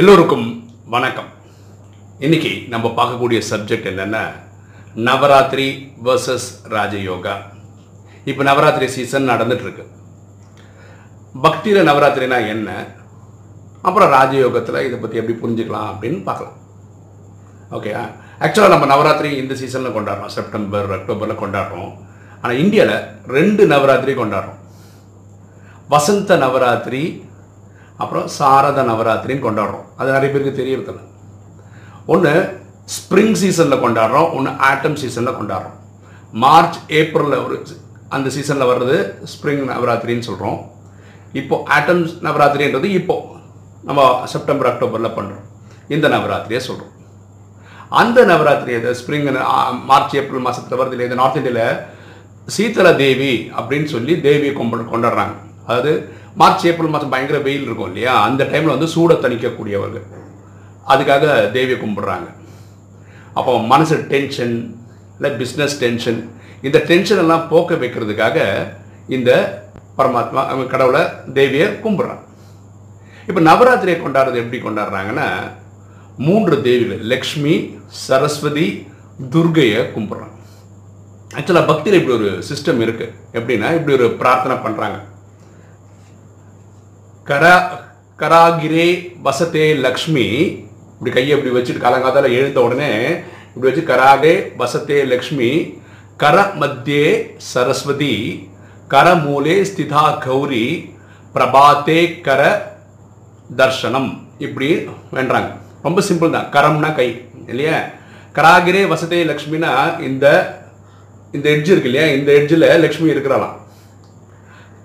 எல்லோருக்கும் வணக்கம். இன்னைக்கு நம்ம பார்க்கக்கூடிய சப்ஜெக்ட் என்னன்னா நவராத்திரி வர்சஸ் ராஜயோகா. இப்போ நவராத்திரி சீசன் நடந்துட்டுருக்கு. பக்தியில் நவராத்திரினா என்ன? அப்புறம் ராஜயோகத்தில் இதை பற்றி எப்படி புரிஞ்சுக்கலாம் அப்படின்னு பார்க்கலாம். ஓகே ஆக்சுவலாக நம்ம நவராத்திரி இந்த சீசனில் கொண்டாடுறோம். செப்டம்பர் அக்டோபரில் கொண்டாடுறோம். ஆனால் இந்தியாவில் ரெண்டு நவராத்திரி கொண்டாடுறோம். வசந்த நவராத்திரி அப்புறம் சாரத நவராத்திரின்னு கொண்டாடுறோம். அது நிறைய பேருக்கு தெரியறதில்ல. ஒன்று ஸ்ப்ரிங் சீசனில் கொண்டாடுறோம் ஒன்று ஆட்டம் சீசனில் கொண்டாடுறோம். மார்ச் ஏப்ரலில் ஒரு அந்த சீசனில் வர்றது ஸ்ப்ரிங் நவராத்திரின்னு சொல்கிறோம் இப்போது ஆட்டம் நவராத்திரின்றது இப்போது நம்ம செப்டம்பர் அக்டோபரில் பண்ணுறோம் இந்த நவராத்திரியை சொல்கிறோம் அந்த நவராத்திரி அது ஸ்ப்ரிங் மார்ச் ஏப்ரல் மாதத்தில் வருது இல்லை இது நார்த் இந்தியாவில் சீத்தலா தேவி அப்படின்னு சொல்லி தேவியை கொண்டாடுறாங்க. அதாவது மார்ச் ஏப்ரல் மாதம் பயங்கர வெயில் இருக்கும் இல்லையா? அந்த டைமில் வந்து சூடை தணிக்கக்கூடியவர்கள். அதுக்காக தேவியை கும்பிட்றாங்க. அப்போ மனசு டென்ஷன் இல்லை பிஸ்னஸ் டென்ஷன் இந்த டென்ஷன் எல்லாம் போக்க வைக்கிறதுக்காக இந்த பரமாத்மா அவங்க கடவுளை தேவியை கும்பிட்றாங்க. இப்போ நவராத்திரியை கொண்டாடுறது எப்படி கொண்டாடுறாங்கன்னா மூன்று தேவிகள் லக்ஷ்மி சரஸ்வதி துர்கையை கும்பிட்றாங்க. ஆக்சுவலாக பக்தியில் இப்படி ஒரு சிஸ்டம் இருக்குது எப்படின்னா இப்படி ஒரு பிரார்த்தனை பண்ணுறாங்க கரா கராகிரே வசத்தே லக்ஷ்மி. இப்படி கையை இப்படி வச்சுட்டு காலங்காத்தால் எழுந்த உடனே இப்படி வச்சு கராகே வசத்தே லக்ஷ்மி. கர மத்தியே சரஸ்வதி. கர மூலே ஸ்திதா கௌரி. பிரபாத்தே கர தர்ஷனம். இப்படி வேண்டாங்க ரொம்ப சிம்பிள் தான். கரம்னா கை இல்லையா? கராகிரே வசதே லக்ஷ்மினா இந்த இந்த எட்ஜ் இருக்கு இல்லையா? இந்த எட்ஜில் லக்ஷ்மி இருக்கிறாளாம்.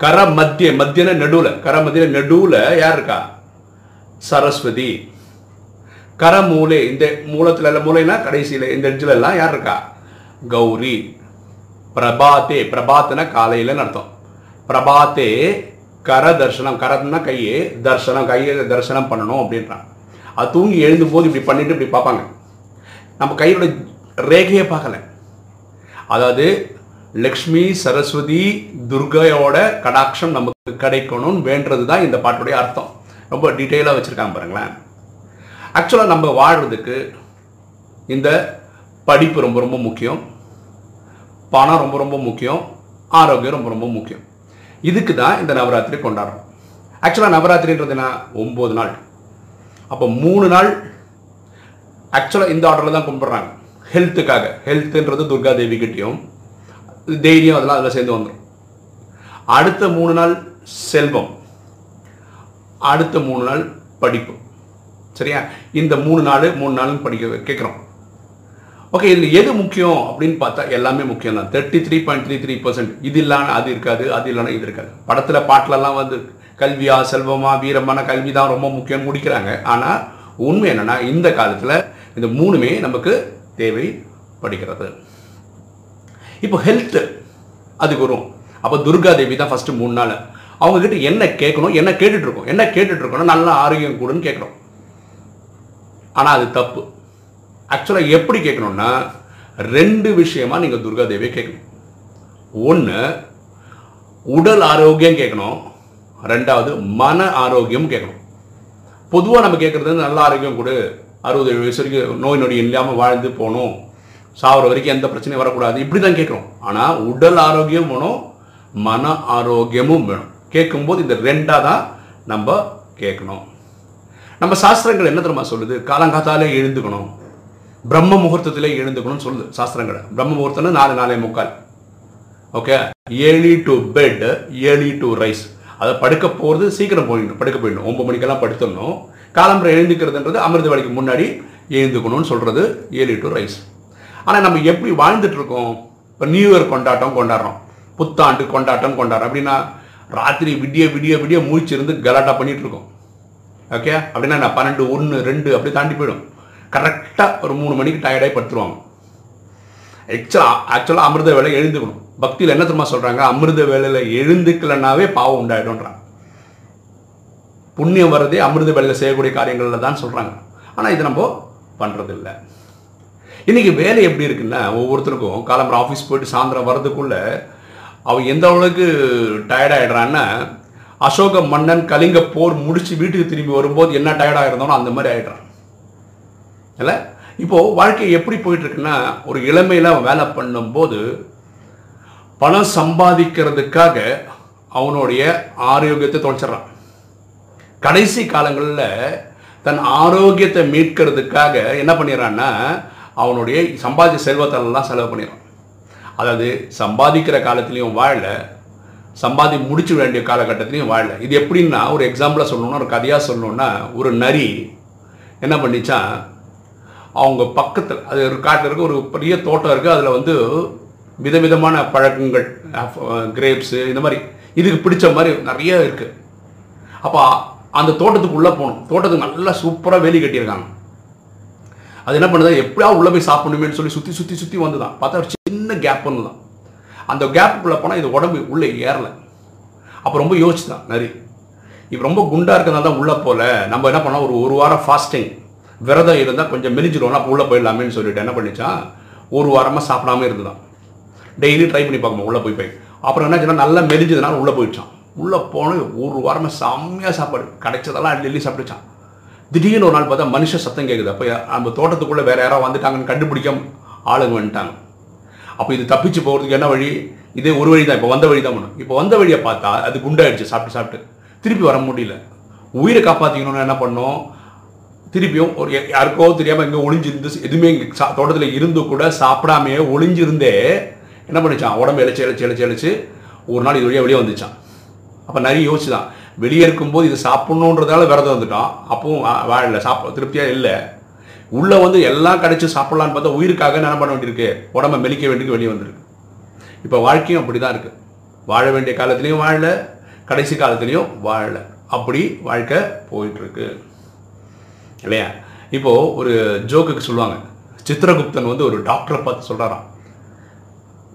கர மத்திய மத்தியன நடுவில் கர மத்திய நடுவில் யார் இருக்கா? சரஸ்வதி. கர மூலை இந்த மூலத்தில் எல்லாம் மூலைனா கடைசியில் இந்த எட்ஜில் எல்லாம் யார் இருக்கா? கௌரி. பிரபாத்தே பிரபாத்தனை காலையில் அர்த்தம். பிரபாத்தே கர தர்சனம் கரம்னா கையே தர்சனம் கையை தரிசனம் பண்ணணும் அப்படின்றான். அது தூங்கி எழுந்தும் போது இப்படி பண்ணிட்டு இப்படி பார்ப்பாங்க. நம்ம கையோட ரேகையை பார்க்கல. அதாவது லக்ஷ்மி சரஸ்வதி துர்கையோட கடாட்சம் நமக்கு கிடைக்கணும்னு வேண்டது தான் இந்த பாட்டுடைய அர்த்தம். ரொம்ப டீட்டெயிலாக வச்சுருக்காங்க பாருங்களேன். ஆக்சுவலாக நம்ம வாழ்கிறதுக்கு இந்த படிப்பு ரொம்ப ரொம்ப முக்கியம். பணம் ரொம்ப ரொம்ப முக்கியம். ஆரோக்கியம் ரொம்ப ரொம்ப முக்கியம். இதுக்கு தான் இந்த நவராத்திரி கொண்டாடுறோம். ஆக்சுவலாக நவராத்திரின்றது என்ன? ஒம்பது நாள். அப்போ மூணு நாள் ஆக்சுவலாக இந்த ஆர்டரில் தான் கும்பிட்றாங்க. ஹெல்த்துக்காக. ஹெல்த்துன்றது துர்கா தேவி கிட்டேயும். தைரியம் அதெல்லாம் அதில் சேர்ந்து வந்துடும் அடுத்த மூணு நாள் செல்வம். அடுத்த மூணு நாள் படிப்பு. சரியா? இந்த மூணு நாள் மூணு நாள் படிக்க கேட்குறோம் ஓகே இதில் எது முக்கியம் அப்படின்னு பார்த்தா எல்லாமே முக்கியம் தான். Thirty three point three three percent இது இல்லாமல் அது இருக்காது அது இல்லைன்னா இது இருக்காது. படத்தில் பாட்டிலெல்லாம் வந்து கல்வியா செல்வமா வீரமான கல்வி தான் ரொம்ப முக்கியம்னு முடிக்கிறாங்க. ஆனால் உண்மை என்னன்னா இந்த காலத்தில் இந்த மூணுமே நமக்கு தேவைப்படுகிறது இப்போ ஹெல்த்து அதுக்கு வரும். அப்போ துர்கா தேவி தான் ஃபஸ்ட்டு மூணு நாள். அவங்கக்கிட்ட என்ன கேட்கணும் என்ன கேட்டுட்ருக்கோம் என்ன கேட்டுட்டு இருக்கணும் நல்ல ஆரோக்கியம் கூடுன்னு கேட்குறோம் ஆனால் அது தப்பு. ஆக்சுவலாக எப்படி கேட்கணும்னா ரெண்டு விஷயமா நீங்கள் துர்கா தேவியை கேட்கணும். ஒன்று உடல் ஆரோக்கியம் கேட்கணும். ரெண்டாவது மன ஆரோக்கியம் கேட்கணும். பொதுவாக நம்ம கேட்குறது நல்ல ஆரோக்கியம் கொடு. அறுபது ஏழு வயசு வரைக்கும் நோய் நொடி இல்லாமல் வாழ்ந்து போகணும். சாவர வரைக்கும் எந்த பிரச்சனையும் வரக்கூடாது. இப்படி தான் கேட்குறோம். ஆனால் உடல் ஆரோக்கியம் வேணும் மன ஆரோக்கியமும் வேணும். கேட்கும்போது இந்த ரெண்டாக தான் நம்ம கேட்கணும். நம்ம சாஸ்திரங்கள் என்ன தெரியுமா சொல்லுது? காலங்காத்தாலே எழுந்துக்கணும். பிரம்ம முகூர்த்தத்திலே எழுந்துக்கணும்னு சொல்லுது சாஸ்திரங்களை. பிரம்ம முகூர்த்தம்னு நாலு நாலே முக்கால். Okay early to bed early to rise அதை படுக்க போகிறது சீக்கிரம் போயிடணும். படுக்க போயிடணும். ஒம்பது மணிக்கெல்லாம் படுத்துடணும். காலம்பரை எழுந்துக்கிறதுன்றது அமிர்த வேலைக்கு முன்னாடி எழுந்துக்கணும்னு சொல்கிறது ஏழி டு ரைஸ் ஆனால் நம்ம எப்படி வாழ்ந்துட்டு இருக்கோம் இப்போ நியூ இயர் கொண்டாட்டம் கொண்டாடுறோம். புத்தாண்டு கொண்டாட்டம் கொண்டாடுறோம். அப்படின்னா ராத்திரி விடிய விடிய விடிய மூச்சிருந்து கலாட்டா பண்ணிட்டு இருக்கோம் ஓகே அப்படின்னா நான் பன்னெண்டு ஒன்று ரெண்டு அப்படி தாண்டி போயிடும். கரெக்டாக ஒரு மூணு மணிக்கு டயர்டாகி படுத்துருவாங்க. ஆக்சுவலாக ஆக்சுவலாக அமிர்த வேலை எழுந்துக்கணும். பக்தியில் என்ன தெரியுமா சொல்கிறாங்க அமிர்த வேலையில் எழுந்துக்கலனாவே பாவம் உண்டாயிடும்ன்றாங்க. புண்ணியம் வர்றதே அமிர்த வேலையில் செய்யக்கூடிய காரியங்களில் தான் சொல்கிறாங்க ஆனால் இது நம்ம பண்ணுறதில்ல இன்றைக்கி வேலை எப்படி இருக்குன்னா ஒவ்வொருத்தருக்கும் காலம்பரம் ஆஃபீஸ் போயிட்டு சாயந்தரம் வர்றதுக்குள்ள அவன் எந்த அளவுக்கு டயர்டாகிடுறான்னா அசோக மன்னன் கலிங்க போர் முடித்து வீட்டுக்கு திரும்பி வரும்போது என்ன டயர்டாக இருந்தாலும் அந்த மாதிரி ஆகிடுறான் இல்லை? இப்போது வாழ்க்கை எப்படி போயிட்டுருக்குன்னா ஒரு இளமையில அவன் வேலை பண்ணும்போது பணம் சம்பாதிக்கிறதுக்காக அவனுடைய ஆரோக்கியத்தை தொலைச்சிடுறான். கடைசி காலங்களில் தன் ஆரோக்கியத்தை மீட்கிறதுக்காக என்ன பண்ணிடுறான்னா அவனுடைய சம்பாதிச்ச செல்வத்தெல்லாம் செலவு பண்ணிடுறான். அதாவது சம்பாதிக்கிற காலத்துலேயும் வாழல சம்பாதி முடிச்சு வேண்டிய காலகட்டத்திலையும் வாழல. இது எப்படின்னா ஒரு எக்ஸாம்பிளாக சொல்லணும்னா ஒரு கதையாக சொல்லணும்னா ஒரு நரி என்ன பண்ணிச்சான் அவங்க பக்கத்தில் அது ஒரு காட்டில் இருக்க ஒரு பெரிய தோட்டம் இருக்குது அதில் வந்து விதவிதமான பழக்கங்கள் கிரேப்ஸு இந்த மாதிரி. இதுக்கு பிடிச்ச மாதிரி நிறைய இருக்குது அப்போ அந்த தோட்டத்துக்குள்ளே போகணும் தோட்டத்துக்கு நல்லா சூப்பராக வேலி கட்டியிருக்காங்க. அது என்ன பண்ணுது? எப்படியா உள்ளே போய் சாப்பிடணுமேனு சொல்லி சுற்றி சுற்றி சுற்றி வந்து தான் பார்த்தா ஒரு சின்ன கேப் ஒன்று தான் அந்த கேப்புக்குள்ளே போனால் இது உடம்பு உள்ளே ஏறலை. அப்போ ரொம்ப யோசிச்சுதான் நரி. இப்போ ரொம்ப குண்டாக இருக்கிறதால தான் உள்ளே போகல நம்ம என்ன பண்ணோம்? ஒரு ஒரு வாரம் ஃபாஸ்டிங் விரதம் இருந்தால் கொஞ்சம் மெலிஞ்சிடுவோம் அப்போ உள்ளே போயிடலாமேன்னு சொல்லிட்டு என்ன பண்ணிச்சான் ஒரு வாரமாக சாப்பிடாம இருந்துதான். டெய்லி ட்ரை பண்ணி பார்க்கணும் உள்ளே போய் போய். அப்புறம் என்ன சொன்னால் நல்லா மெலிஞ்சதுனால உள்ளே போயிடுச்சான் உள்ளே போன ஒரு வாரமாக செம்மையாக சாப்பாடு. கிடைச்சதெல்லாம் அள்ளி சாப்பிடுச்சான் சாப்பிட்டுச்சான் திடீர்னு ஒரு நாள் பார்த்தா மனுஷ சத்தம் கேட்குது அப்போ நம்ம தோட்டத்துக்குள்ளே வேறு யாராவது வந்துட்டாங்கன்னு கண்டுபிடிக்க ஆளுங்க வந்துட்டாங்க. அப்போ இது தப்பிச்சு போகிறதுக்கு என்ன வழி? இதே ஒரு வழி தான் இப்போ வந்த வழி தான் பண்ணும் இப்போ வந்த வழியை பார்த்தா அது குண்டாயிடுச்சு. சாப்பிட்டு சாப்பிட்டு. திருப்பி வர முடியல. உயிரை காப்பாற்றிக்கணும்னு என்ன பண்ணோம்? திருப்பியும் ஒரு யா- யாருக்கோ தெரியாமல் எங்கே ஒளிஞ்சிருந்து எதுவுமே இங்கே சா தோட்டத்தில் இருந்து கூட சாப்பிடாமையே ஒளிஞ்சிருந்தே என்ன பண்ணிச்சான்? உடம்பு இழைச்சி இழைச்சி இழைச்சி இழைச்சி ஒரு நாள் இது வழியாக வெளியே வந்துச்சான். அப்போ நிறைய யோசிச்சுதான். வெளியே இருக்கும்போது இது சாப்பிட்ணுன்றதால விரதம் வந்துட்டான் அப்பவும் வாழல சாப்ப திருப்தியாக இல்லை. உள்ளே வந்து எல்லாம் கிடைச்சி சாப்பிட்லான்னு பார்த்தா உயிருக்காக என்ன பண்ண வேண்டியிருக்கு? உடம்ப மெலிக்க வேண்டியிருக்கு வெளியே வந்திருக்கு. இப்போ வாழ்க்கையும் அப்படி தான் இருக்குது வாழ வேண்டிய காலத்துலேயும் வாழல கடைசி காலத்துலேயும் வாழல. அப்படி வாழ்க்கை போயிட்டுருக்கு. இல்லையா? இப்போது ஒரு ஜோக்குக்கு சொல்லுவாங்க. சித்திரகுப்தன் வந்து ஒரு டாக்டரை பார்த்து சொல்கிறாராம்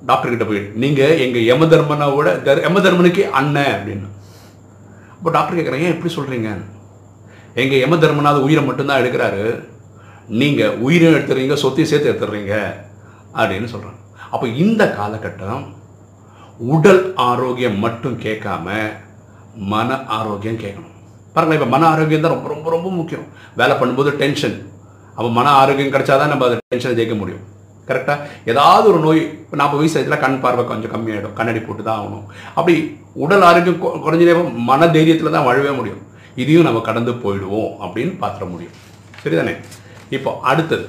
டாக்டர்கிட்ட போய் நீங்கள் எங்கள் யம தர்மனை விட யம தர்மனுக்கே அண்ணன் அப்படின்னு. இப்போ டாக்டர் கேட்குறேன் ஏன் எப்படி சொல்கிறீங்க எங்கள் யம தர்மனாவது உயிரை மட்டும்தான் எடுக்கிறாரு. நீங்கள் உயிரையும் எடுத்துறீங்க சொத்தையும் சேர்த்து எடுத்துடுறீங்க அப்படின்னு சொல்றாங்க. அப்போ இந்த காலகட்டம் உடல் ஆரோக்கியம் மட்டும் கேட்காம மன ஆரோக்கியம் கேட்கணும். பாருங்களேன் இப்போ மன ஆரோக்கியம் தான் ரொம்ப ரொம்ப ரொம்ப முக்கியம். வேலை பண்ணும்போது டென்ஷன் அப்போ மன ஆரோக்கியம் கிடைச்சாதான் நம்ம அதை டென்ஷனை ஜெயிக்க முடியும். கரெக்டாக ஏதாவது ஒரு நோய் இப்போ நாற்பது வயசு ஆயிடுச்சுல கண் பார்வை கொஞ்சம் கம்மியாயிடும். கண்ணாடி போட்டு தான் ஆகணும். அப்படி உடல் ஆரோக்கியம் குறைஞ்ச நேரம் மன தைரியத்தில் தான் வாழவே முடியும். இதையும் நம்ம கடந்து போயிடுவோம் அப்படின்னு பார்த்துட முடியும். சரிதானே? இப்போ அடுத்தது.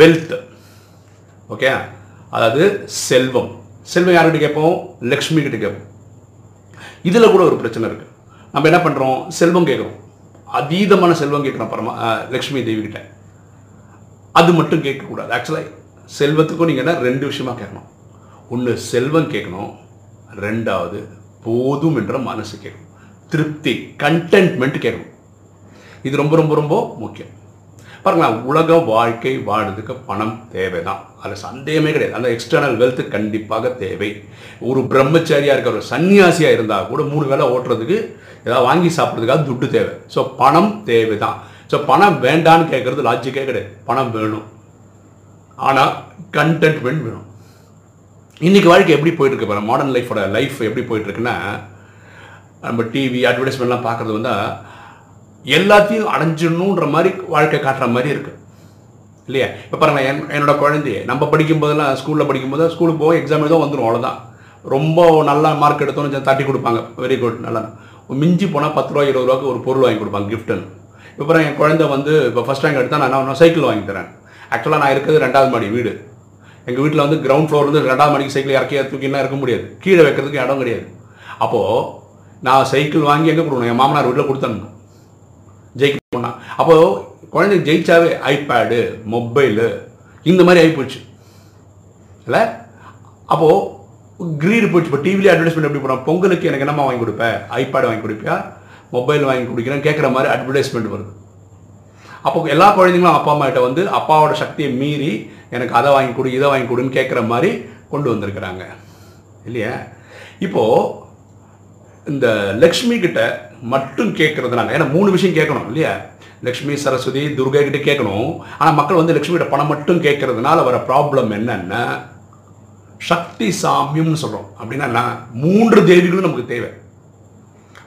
வெல்த் ஓகே அதாவது செல்வம். செல்வம் யார்கிட்ட கேட்போம்? லக்ஷ்மி கிட்ட கேட்போம். இதில் கூட ஒரு பிரச்சனை இருக்கு. நம்ம என்ன பண்ணுறோம் செல்வம் கேட்குறோம். அதீதமான செல்வம் கேட்குறோம் பரமா லக்ஷ்மி தேவி கிட்ட. அது மட்டும் கேட்கக்கூடாது. ஆக்சுவலாக செல்வத்துக்கும் நீங்கள் என்ன ரெண்டு விஷயமா கேட்கணும். ஒன்று செல்வம் கேட்கணும். ரெண்டாவது போதும் என்ற மனசு கேட்கணும். திருப்தி கண்டென்ட்மெண்ட் கேட்கணும். இது ரொம்ப ரொம்ப ரொம்ப முக்கியம். பாருங்களேன் உலக வாழ்க்கை வாழ்றதுக்கு பணம் தேவை தான் அதில் சந்தேகமே கிடையாது. அந்த எக்ஸ்டர்னல் வெல்த் கண்டிப்பாக தேவை. ஒரு பிரம்மச்சாரியாக இருக்க ஒரு சன்னியாசியாக இருந்தால் கூட மூணு வேளை ஓட்டுறதுக்கு ஏதாவது வாங்கி சாப்பிட்றதுக்காக துட்டு தேவை. ஸோ பணம் தேவை தான் ஸோ பணம் வேண்டான்னு கேட்குறது லாஜிக்கே கிடையாது. பணம் வேணும். ஆனால் கண்டென்ட்மெண்ட் வேணும் இன்றைக்கி வாழ்க்கை எப்படி போயிட்டு இருக்கு மாடர்ன் லைஃபோட லைஃப் எப்படி போயிட்டுருக்குன்னா நம்ம டிவி அட்வர்டைஸ்மெண்ட்லாம் பார்க்குறது வந்து எல்லாத்தையும் அடைஞ்சிடணுன்ற மாதிரி வாழ்க்கை காட்டுற மாதிரி இருக்குது இல்லையா? இப்போ பாருங்கள் என் என்னோட குழந்தைய நம்ம படிக்கும் போதெல்லாம் ஸ்கூலில் படிக்கும்போது ஸ்கூலுக்கு போக எக்ஸாம் எழுதும் வந்துடும் அவ்வளோதான் ரொம்ப நல்ல மார்க் எடுத்தோன்னு தட்டி கொடுப்பாங்க. வெரி குட் நல்லா. மிஞ்சி போனால் பத்து ரூபா இருபது ரூபாய்க்கு ஒரு பொருள் வாங்கி கொடுப்பாங்க கிஃப்ட்டுன்னு இப்போ என் குழந்தை வந்து இப்போ ஃபஸ்ட் ரேங்க் எடுத்தால் நான் என்ன சைக்கிள் வாங்கி தரேன். ஆக்சுவலாக நான் இருக்கிறது ரெண்டாவது மாடி வீடு. எங்கள் வீட்டில் வந்து கிரவுண்ட் ஃப்ளோர் வந்து ரெண்டாவது மாடிக்கு சைக்கிள் இறக்கி தூக்கிலாம் இருக்க முடியாது. கீழே வைக்கிறதுக்கு இடம் கிடையாது. அப்போது நான் சைக்கிள் வாங்கி எங்கே கொடுக்கணும் என் மாமனார் வீட்டில் கொடுத்தனும் ஜெயிக்க போனா. அப்போது குழந்தை ஜெயிச்சாவே ஐபேடு மொபைலு இந்த மாதிரி ஆகிப்போச்சு இல்லை? அப்போது கிரீடு போச்சு. இப்போ டிவிலே அட்வர்டைஸ்மெண்ட் எப்படி போனோம் பொங்கலுக்கு எனக்கு என்னம்மா வாங்கி கொடுப்பேன் ஐபேட் வாங்கி கொடுப்பியா? மொபைல் வாங்கி கொடுக்குறேன் கேட்குற மாதிரி அட்வர்டைஸ்மெண்ட் வருது. அப்போ எல்லா குழந்தைங்களும் அப்பா அம்மாகிட்ட வந்து அப்பாவோட சக்தியை மீறி எனக்கு அதை வாங்கி கொடு இதை வாங்கி கொடுன்னு கேட்குற மாதிரி கொண்டு வந்திருக்கிறாங்க. இல்லையா? இப்போது இந்த லக்ஷ்மி கிட்ட மட்டும் கேட்கறதுனால ஏன்னா மூணு விஷயம் கேட்கணும் இல்லையா? லக்ஷ்மி சரஸ்வதி துர்கா கிட்ட கேட்கணும். ஆனால் மக்கள் வந்து லக்ஷ்மி கிட்ட பணம் மட்டும் கேட்கறதுனால வர ப்ராப்ளம் என்னென்னா சக்தி சாமியம்னு சொல்கிறோம் அப்படின்னா நான் மூன்று தேவிகளும் நமக்கு தேவை.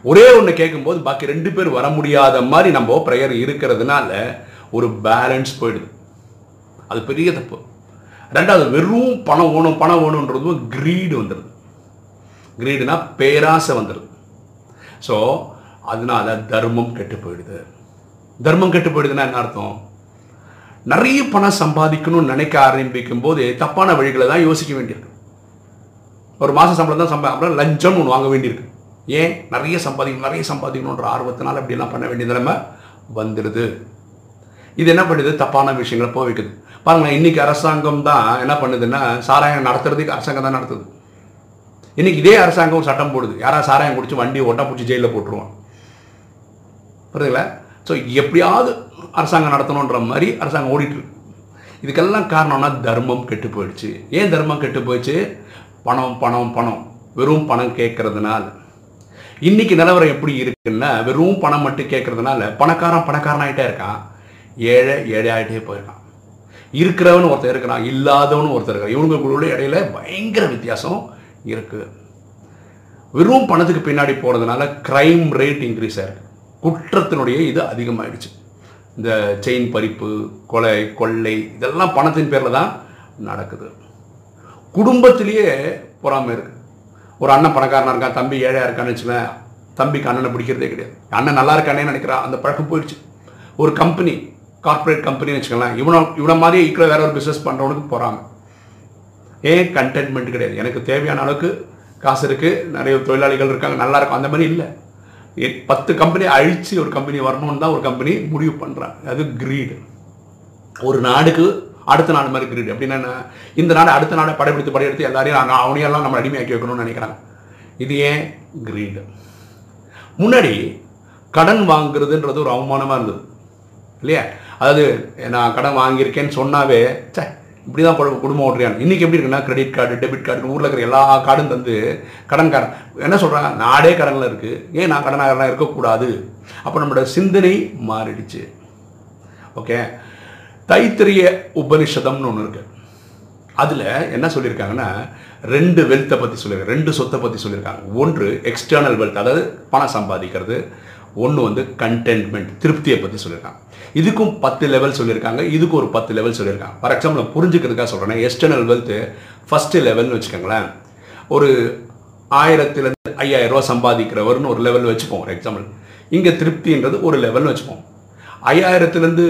ஒரே ஒன்று கேட்கும்போது பாக்கி ரெண்டு பேர் வர முடியாத மாதிரி நம்ம ப்ரேயர் இருக்கிறதுனால ஒரு பேலன்ஸ் போயிடுது. அது பெரிய தப்பு. ரெண்டாவது வெறும் பணம் வேணும் பணம் வேணுன்றது கிரீடு வந்துடுது கிரீடுனா பேராசை வந்துடுது ஸோ அதனால தர்மம் கெட்டு போயிடுது. தர்மம் கெட்டு போயிடுதுன்னா என்ன அர்த்தம்? நிறைய பணம் சம்பாதிக்கணும்னு நினைக்க ஆரம்பிக்கும் போது தப்பான வழிகளை தான் யோசிக்க வேண்டியிருக்கு. ஒரு மாதம் சம்பளம் தான் சம்பா அப்புறம் லஞ்சம் ஒன்று வாங்க வேண்டியிருக்கு. ஏன் நிறைய சம்பாதிக்கணும் நிறைய சம்பாதிக்கணுன்ற ஆர்வத்தினால அப்படிலாம் பண்ண வேண்டிய நிலைமை வந்துடுது. இது என்ன பண்ணுது? தப்பான விஷயங்களை போக வைக்குது. பாருங்களேன் இன்னைக்கு அரசாங்கம் தான் என்ன பண்ணுதுன்னா சாராயம் நடத்துறதுக்கு அரசாங்கம் தான் நடத்துது. இன்னைக்கு இதே அரசாங்கம் சட்டம் போடுது. யாராவது சாராயம் குடிச்சு வண்டி ஓட்டா பிடிச்சி ஜெயிலில் போட்டுருவான். புரியுதுங்களா? ஸோ எப்படியாவது அரசாங்கம் நடத்தணுன்ற மாதிரி அரசாங்கம் ஓடிட்டு இதுக்கெல்லாம் காரணம்னா தர்மம் கெட்டு போயிடுச்சு. ஏன் தர்மம் கெட்டு போயிடுச்சு? பணம் பணம் பணம். வெறும் பணம் கேட்கறதுனால. இன்னைக்கு நிலவரம் எப்படி இருக்குன்னா வெறும் பணம் மட்டும் கேட்கறதுனால பணக்காரன் பணக்காரனாயிட்டே இருக்கான். ஏழை ஏழை ஆகிட்டே போயிருக்கான். இருக்கிறவன் ஒருத்தர் இருக்கிறான் இல்லாதவனு ஒருத்தர் இருக்கான் இவங்களுக்குள்ள இடையில பயங்கர வித்தியாசம் இருக்கு. வெறும் பணத்துக்கு பின்னாடி போகிறதுனால கிரைம் ரேட் இன்க்ரீஸ் ஆயிருக்கு குற்றத்தினுடைய இது அதிகமாகிடுச்சு இந்த செயின் பறிப்பு கொலை கொள்ளை இதெல்லாம் பணத்தின் பேரில் தான் நடக்குது. குடும்பத்திலேயே பொறாமை இருக்குது ஒரு அண்ணன் பணக்காரனா இருக்கான் தம்பி ஏழையாக இருக்கான்னு வச்சுக்கேன் தம்பிக்கு அண்ணனை பிடிக்கிறதே கிடையாது. அண்ணன் நல்லா இருக்கானே நினைக்கிறான் அந்த பழக்கம் போயிடுச்சு ஒரு கம்பெனி கார்ப்பரேட் கம்பெனின்னு வச்சுக்கலாம் இவனை இவனை மாதிரியே ஈக்குவலாக வேற ஒரு பிஸ்னஸ் பண்ணுறவனுக்கு போகிறாங்க ஏன்? கண்டென்ட்மெண்ட் கிடையாது. எனக்கு தேவையான அளவுக்கு காசு இருக்குது நிறைய தொழிலாளிகள் இருக்காங்க நல்லா இருக்கும் அந்த மாதிரி இல்லை. பத்து கம்பெனி அழிச்சு ஒரு கம்பெனி வரணும்னு தான் ஒரு கம்பெனி முடிவு பண்ணுறாங்க அது கிரீடு ஒரு நாடுக்கு அடுத்த நாடு மாதிரி பீரியட் அப்படின்னா என்ன? இந்த நாடு அடுத்த நாடை படைப்பிடித்து படையெடுத்து எல்லாரையும் நாங்கள் அவனையெல்லாம் நம்ம அடிமையாக்கி வைக்கணும்னு நினைக்கிறாங்க. இது ஏன்? கிரீடு முன்னாடி கடன் வாங்குறதுன்றது ஒரு அவமானமாக இருந்தது. இல்லையா? அதாவது நான் கடன் வாங்கியிருக்கேன்னு சொன்னாவே சே இப்படி தான் குடும்பம் ஓட்டுறியான் இன்னைக்கு எப்படி இருக்குன்னா கிரெடிட் கார்டு டெபிட் கார்டு ஊரில் இருக்கிற எல்லா கார்டும் தந்து கடன்காரன் என்ன சொல்கிறாங்க நாடே கடனில் இருக்குது ஏன் நான் கடனாகலாம் இருக்கக்கூடாது? அப்போ நம்மளோட சிந்தனை மாறிடுச்சு. ஓகே? தைத்திரிய உபனிஷதம்னு ஒன்று இருக்கு. அதில் என்ன சொல்லியிருக்காங்கன்னா ரெண்டு வெல்த்தை பற்றி சொல்லியிருக்காங்க ரெண்டு சொத்தை பற்றி சொல்லியிருக்காங்க. ஒன்று எக்ஸ்டர்னல் வெல்த் அதாவது பணம் சம்பாதிக்கிறது. ஒன்று வந்து கண்டென்ட்மெண்ட் திருப்தியை பற்றி சொல்லியிருக்காங்க. இதுக்கும் பத்து லெவல் சொல்லியிருக்காங்க இதுக்கு ஒரு பத்து லெவல் சொல்லியிருக்காங்க. ஃபார் எக்ஸாம்பிள் புரிஞ்சுக்கிறதுக்காக சொல்கிறேன் எக்ஸ்டர்னல் வெல்த்து ஃபஸ்ட்டு லெவல்னு வச்சுக்கோங்களேன். ஒரு ஆயிரத்துலேருந்து ஐயாயிரம் ரூபா சம்பாதிக்கிறவர்னு ஒரு லெவல் வச்சுப்போம். ஒரு எக்ஸாம்பிள் இங்கே திருப்தின்றது ஒரு லெவல்னு வச்சுப்போம். ஐயாயிரத்துலேருந்து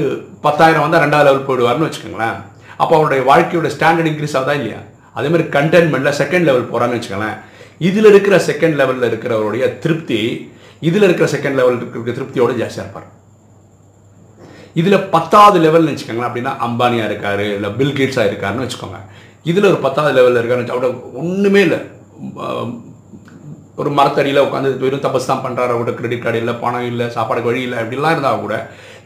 பத்தாயிரம் வந்தால் ரெண்டாவது லெவல் போயிடுவார்னு வச்சுக்கோங்களேன். அப்போ அவருடைய வாழ்க்கையோட ஸ்டாண்டர்ட் இன்க்ரீஸ் ஆகுதா இல்லையா? அதே மாதிரி செகண்ட் லெவல் போகிறான்னு வச்சுக்கோங்களேன். இதில் இருக்கிற செகண்ட் லெவலில் இருக்கிறவருடைய திருப்தி இதில் இருக்கிற செகண்ட் லெவல் இருக்கிற திருப்தியோட ஜாஸ்தியாக இருப்பார். இதில் பத்தாவது லெவல்னு வச்சுக்கோங்களேன். அப்படின்னா அம்பானியா இருக்கார் இல்லை பில்கேட்ஸாக இருக்காருன்னு வச்சுக்கோங்க. இதில் ஒரு பத்தாவது லெவலில் இருக்காருன்னு வச்சு அவரோட ஒன்றுமே இல்லை. ஒரு மரத்தடியில் உட்காந்து வெறும் தபஸ் தான் பண்ணுறாரு அவரோட கிரெடிட் கார்டு இல்லை பணம் இல்லை சாப்பாடுக்கு வழி இல்லை அப்படிலாம் இருந்தால் கூட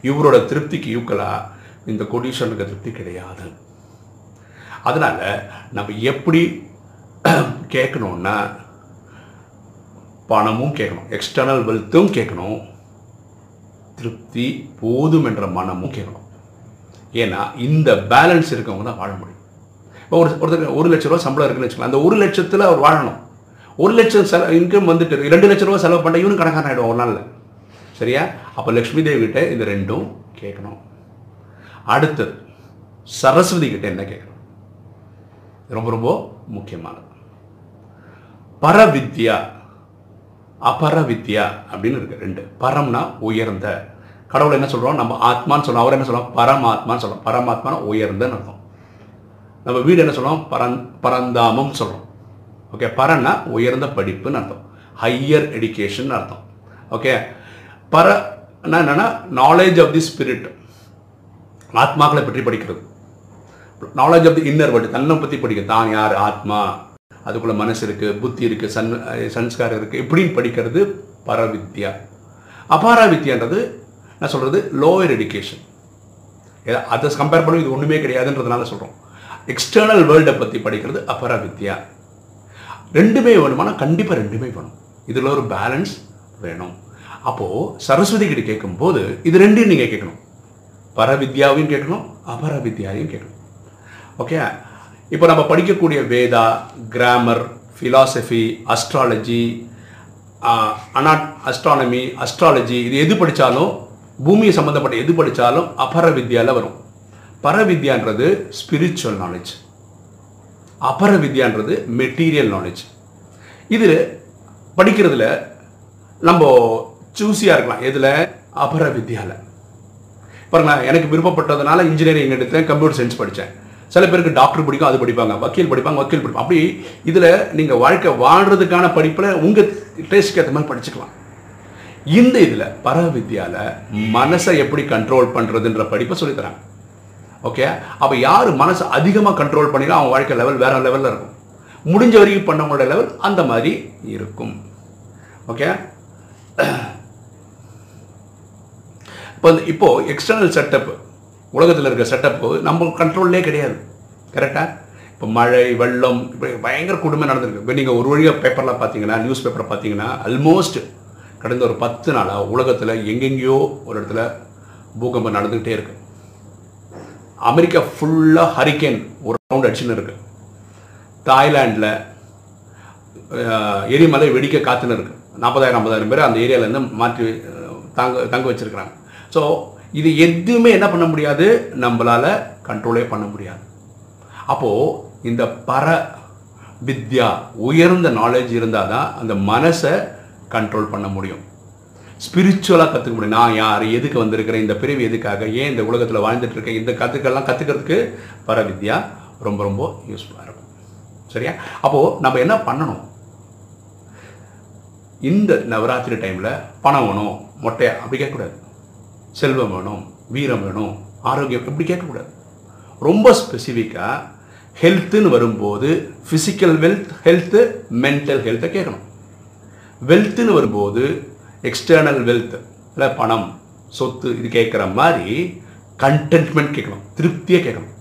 இவரோட திருப்திக்கு யூக்கலா? இந்த கொடிஷனுக்கு திருப்தி கிடையாது. அதனால நம்ம எப்படி கேட்கணுன்னா பணமும் கேட்கணும். எக்ஸ்டர்னல் வெல்த்தும் கேட்கணும். திருப்தி போதும் என்ற மனமும் கேட்கணும். ஏன்னா இந்த பேலன்ஸ் இருக்கவங்க தான் வாழ முடியும். இப்போ ஒரு ஒருத்தர் ஒரு லட்ச ரூபா சம்பளம் இருக்குன்னு வச்சுக்கலாம் அந்த ஒரு லட்சத்தில் அவர் வாழணும். ஒரு லட்சம் செலவு இன்கம் வந்துட்டு ரெண்டு லட்ச ரூபா செலவு பண்ண இவனும் கணக்கான ஆகிடும் ஒரு நாளில். சரியா? அப்போ லக்ஷ்மி தேவிகிட்ட இது இந்த ரெண்டும் கேட்கணும். அடுத்தது சரஸ்வதி கிட்ட என்ன கேட்கணும்? ரொம்ப ரொம்ப முக்கியமானது. பரவித்யா அபரவித்யா அப்படின்னு இருக்கு ரெண்டு. பரம்னா உயர்ந்த. கடவுள் என்ன சொல்கிறோம் நம்ம ஆத்மான்னு சொல்றோம். அவர் என்ன சொல்லலாம் பரமாத்மான்னு சொல்றோம். பரமாத்மானா உயர்ந்தன்னு அர்த்தம். நம்ம வீடு என்ன சொல்கிறோம் பரந் பரந்தாமம் சொல்கிறோம் ஓகே பரன்னா உயர்ந்த படிப்புன்னு அர்த்தம். ஹையர் எடுக்கேஷன் அர்த்தம். ஓகே பர என்னன்னா நாலேஜ் ஆஃப் தி ஸ்பிரிட் ஆத்மாக்களை பற்றி படிக்கிறது. Knowledge of the inner world தன்னை பற்றி படிக்க தான் யார் ஆத்மா அதுக்குள்ள மனசு இருக்குது புத்தி இருக்குது சன் சன்ஸ்காரம் இருக்குது இப்படின்னு படிக்கிறது பரவித்யா. அபார வித்யான்றது நான் சொல்கிறது லோயர் எடுகேஷன் அதை கம்பேர் பண்ணி இது ஒன்றுமே கிடையாதுன்றதுனால சொல்கிறோம் எக்ஸ்டர்னல் வேர்ல்டை பற்றி படிக்கிறது அபர வித்யா ரெண்டுமே வேணுமானா கண்டிப்பாக ரெண்டுமே வேணும். இதில் ஒரு பேலன்ஸ் வேணும். அப்போது சரஸ்வதி கிட்ட கேட்கும்போது இது ரெண்டையும் நீங்கள் கேட்கணும் பரவித்யாவையும் கேட்கணும் அபர வித்யாவையும் கேட்கணும் ஓகே இப்போ நம்ம படிக்கக்கூடிய வேதா கிராமர் ஃபிலாசபி அஸ்ட்ராலஜி அனா அஸ்ட்ரானமி அஸ்ட்ராலஜி இது எது படித்தாலும் பூமியை சம்மந்தப்பட்ட எது படித்தாலும் அபர வித்யாவில் வரும். பரவித்யான்றது ஸ்பிரிச்சுவல் நாலேஜ் அபர வித்யான்றது மெட்டீரியல் நாலேஜ் இது படிக்கிறதுல நம்ம சூஸியாக இருக்கலாம். எதில்? அபர வித்யாவில் பாருங்களேன் எனக்கு விருப்பப்பட்டதுனால இன்ஜினியரிங் எடுத்தேன் கம்ப்யூட்டர் சயின்ஸ் படித்தேன் சில பேருக்கு டாக்டர் பிடிக்கும் அது படிப்பாங்க. வக்கீல் படிப்பாங்க வக்கீல் படிப்பாங்க. அப்படி இதில் நீங்கள் வாழ்க்கை வாழ்கிறதுக்கான படிப்பில் உங்கள் டேஸ்ட்க்கு ஏற்ற மாதிரி படிச்சுக்கலாம். இந்த இதில் பரவித்யாவில் மனசை எப்படி கண்ட்ரோல் பண்ணுறதுன்ற படிப்பை சொல்லித்தராங்க. ஓகே அப்போ யார் மனசை அதிகமாக கண்ட்ரோல் பண்ணினா அவன் வாழ்க்கை லெவல் வேற லெவலில் இருக்கும். முடிஞ்ச வரைக்கும் பண்ணவங்களோட லெவல் அந்த மாதிரி இருக்கும். ஓகே இப்போ இந்த- இப்போது எக்ஸ்டர்னல் செட்டப் உலகத்தில் இருக்க செட்டப்பு நம்ம கண்ட்ரோல்லே கிடையாது. கரெக்டாக இப்போ மழை வெள்ளம் இப்படி பயங்கர கொடுமை நடந்திருக்கு. இப்போ நீங்கள் ஒரு வழியாக பேப்பரில் பார்த்தீங்கன்னா நியூஸ் பேப்பரை பார்த்தீங்கன்னா ஆல்மோஸ்ட் கடந்த ஒரு பத்து நாளாக உலகத்தில் எங்கெங்கேயோ ஒரு இடத்துல பூகம்பம் நடந்துக்கிட்டே இருக்கு. அமெரிக்கா ஃபுல்லாக ஹரிக்கேன் ஒரு ரவுண்ட் அடிச்சுன்னு இருக்கு. தாய்லாண்டில் எரிமலை வெடிக்க காத்துன்னு இருக்கு. நாற்பதாயிரம் ஐம்பதாயிரம் பேர் அந்த ஏரியாவிலேருந்து மாற்றி தாங்க தங்க வச்சுருக்கிறாங்க. ஸோ இது எதுவுமே என்ன பண்ண முடியாது? நம்மளால கண்ட்ரோலே பண்ண முடியாது. அப்போது இந்த பர வித்யா உயர்ந்த நாலேஜ் இருந்தால் தான் அந்த மனசை கண்ட்ரோல் பண்ண முடியும். ஸ்பிரிச்சுவலாக கற்றுக்க முடியும். நான் யார் எதுக்கு வந்திருக்கிறேன் இந்த பிரிவு எதுக்காக ஏன் இந்த உலகத்தில் வாழ்ந்துட்டுருக்கேன் இந்த கற்றுக்கெல்லாம் கற்றுக்கிறதுக்கு பரவித்யா ரொம்ப ரொம்ப யூஸ்ஃபுல்லாக இருக்கும். சரியா? அப்போது நம்ம என்ன பண்ணணும்? இந்த நவராத்திரி டைமில் பணம் வேணும் மொட்டையா அப்படி கேட்கக்கூடாது. செல்வம் வேணும் வீரம் வேணும் ஆரோக்கியம் இப்படி கேட்கக்கூடாது. ரொம்ப ஸ்பெசிஃபிக்காக ஹெல்த்துன்னு வரும்போது ஃபிசிக்கல் வெல்த் ஹெல்த்து மென்டல் ஹெல்த்தை கேட்கணும். வெல்த்துன்னு வரும்போது எக்ஸ்டர்னல் வெல்த் இல்லை பணம் சொத்து இது கேட்குற மாதிரி கண்டென்ட்மெண்ட் கேட்கணும் திருப்தியை கேட்கணும்.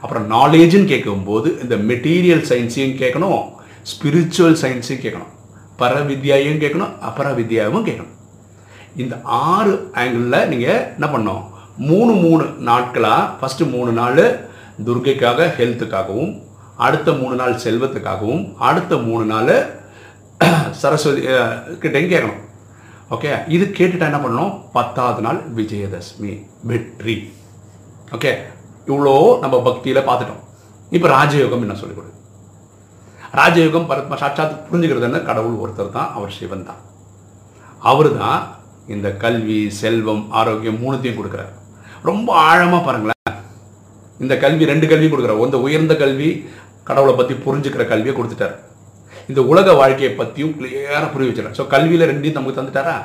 அப்புறம் நாலேஜுன்னு கேட்கும்போது இந்த மெட்டீரியல் சயின்ஸையும் கேட்கணும் ஸ்பிரிச்சுவல் சயின்ஸையும் கேட்கணும். பரவித்யாவையும் கேட்கணும் அபரவித்யாவும் கேட்கணும். இந்த ஆறு ஆங்கிளில் நீங்கள் என்ன பண்ணோம் மூணு மூணு நாட்களாக ஃபஸ்ட்டு மூணு நாள் துர்கைக்காக ஹெல்த்துக்காகவும் அடுத்த மூணு நாள் செல்வத்துக்காகவும் அடுத்த மூணு நாள் சரஸ்வதி அஹ், கேட்கணும். ஓகே இது கேட்டுட்டா என்ன பண்ணணும்? பத்தாவது நாள் விஜயதசமி வெற்றி. ஓகே இவ்வளோ நம்ம பக்தியில் பார்த்துட்டோம். இப்போ ராஜயோகம் என்ன சொல்லிக் கொடு? ராஜயோகம் பரத்ம சாட்சாத் புரிஞ்சுக்கிறது என்ன கடவுள் ஒருத்தர் தான் அவர் சிவன் தான். அவர் தான் இந்த கல்வி செல்வம் ஆரோக்கியம் மூணுத்தையும் கொடுக்குறார். ரொம்ப ஆழமாக பாருங்களேன். இந்த கல்வி ரெண்டு கல்வி கொடுக்குறார். இந்த உயர்ந்த கல்வி கடவுளை பற்றி புரிஞ்சுக்கிற கல்வியை கொடுத்துட்டார். இந்த உலக வாழ்க்கையை பற்றியும் கிளியராக புரிய வச்சிடறார் ஸோ கல்வியில் ரெண்டையும் நமக்கு தந்துட்டாரா?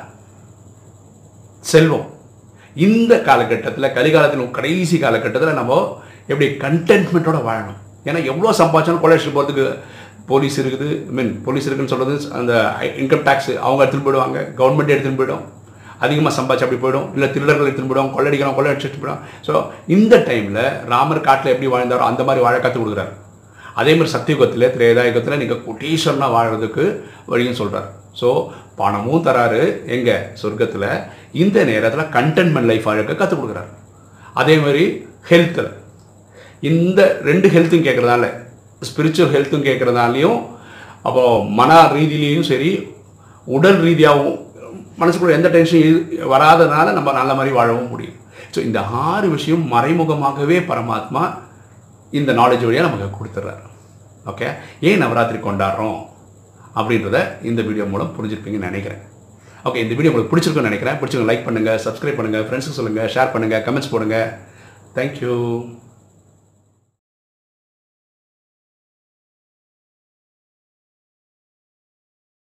செல்வம். இந்த காலகட்டத்தில் கலிகாலத்தில் கடைசி காலகட்டத்தில் நம்ம எப்படி கண்டென்ட்மெண்ட்டோட வாழணும். ஏன்னா எவ்வளோ சம்பாதிச்சாலும் கொலேஷன் போகிறதுக்கு போலீஸ் இருக்குது. ஐ மீன் போலீஸ் இருக்குதுன்னு சொல்கிறது அந்த இன்கம் டேக்ஸ் அவங்க எடுத்துகிட்டு போயிடுவாங்க. கவர்மெண்ட் எடுத்துகிட்டு போயிடும். அதிகமாக சம்பாதிச்சு அப்படி போயிடும். இல்லை திருடர்கள் எடுத்துகிட்டு போயிடும் கொள்ளடிக்கிறோம் கொள்ளை அடிச்சுட்டு போயிடும் ஸோ இந்த டைமில் ராமர் காட்டில் எப்படி வாழ்ந்தாரோ அந்த மாதிரி வாழ கற்றுக் கொடுக்குறாரு. அதே மாதிரி சத்தியுகத்தில் திரேதாயுகத்தில் நீங்கள் குட்டீஸ்வரனாக வாழறதுக்கு வழியும் சொல்கிறார் ஸோ பணமும் தராரு. எங்கே? சொர்க்கத்தில். இந்த நேரத்தில் கண்டென்மெண்ட் லைஃப் வாழக்க கற்றுக் கொடுக்குறாரு. அதே மாதிரி ஹெல்த்தில் இந்த ரெண்டு ஹெல்த்தும் கேட்குறதால ஸ்பிரிச்சுவல் ஹெல்த்தும் கேட்குறதாலையும் அப்போ மன ரீதியிலையும் சரி உடல் ரீதியாகவும் மனசுக்குள்ள எந்த டென்ஷன் வராதனால நம்ம நல்ல மாதிரி வாழவும் முடியும். ஸோ இந்த ஆறு விஷயம் மறைமுகமாகவே பரமாத்மா இந்த நாலேஜ் வழியாக நமக்கு கொடுத்துட்றாரு ஓகே ஏன் நவராத்திரி கொண்டாடுறோம்? அப்படின்றத இந்த வீடியோ மூலம் புரிஞ்சிருப்பீங்கன்னு நினைக்கிறேன். ஓகே இந்த வீடியோ உங்களுக்கு பிடிச்சிருக்குன்னு நினைக்கிறேன். பிடிச்சவங்க லைக் பண்ணுங்கள் சப்ஸ்கிரைப் பண்ணுங்கள் ஃப்ரெண்ட்ஸுக்கு சொல்லுங்கள் ஷேர் பண்ணுங்கள் கமெண்ட்ஸ் போடுங்க. தேங்க்யூ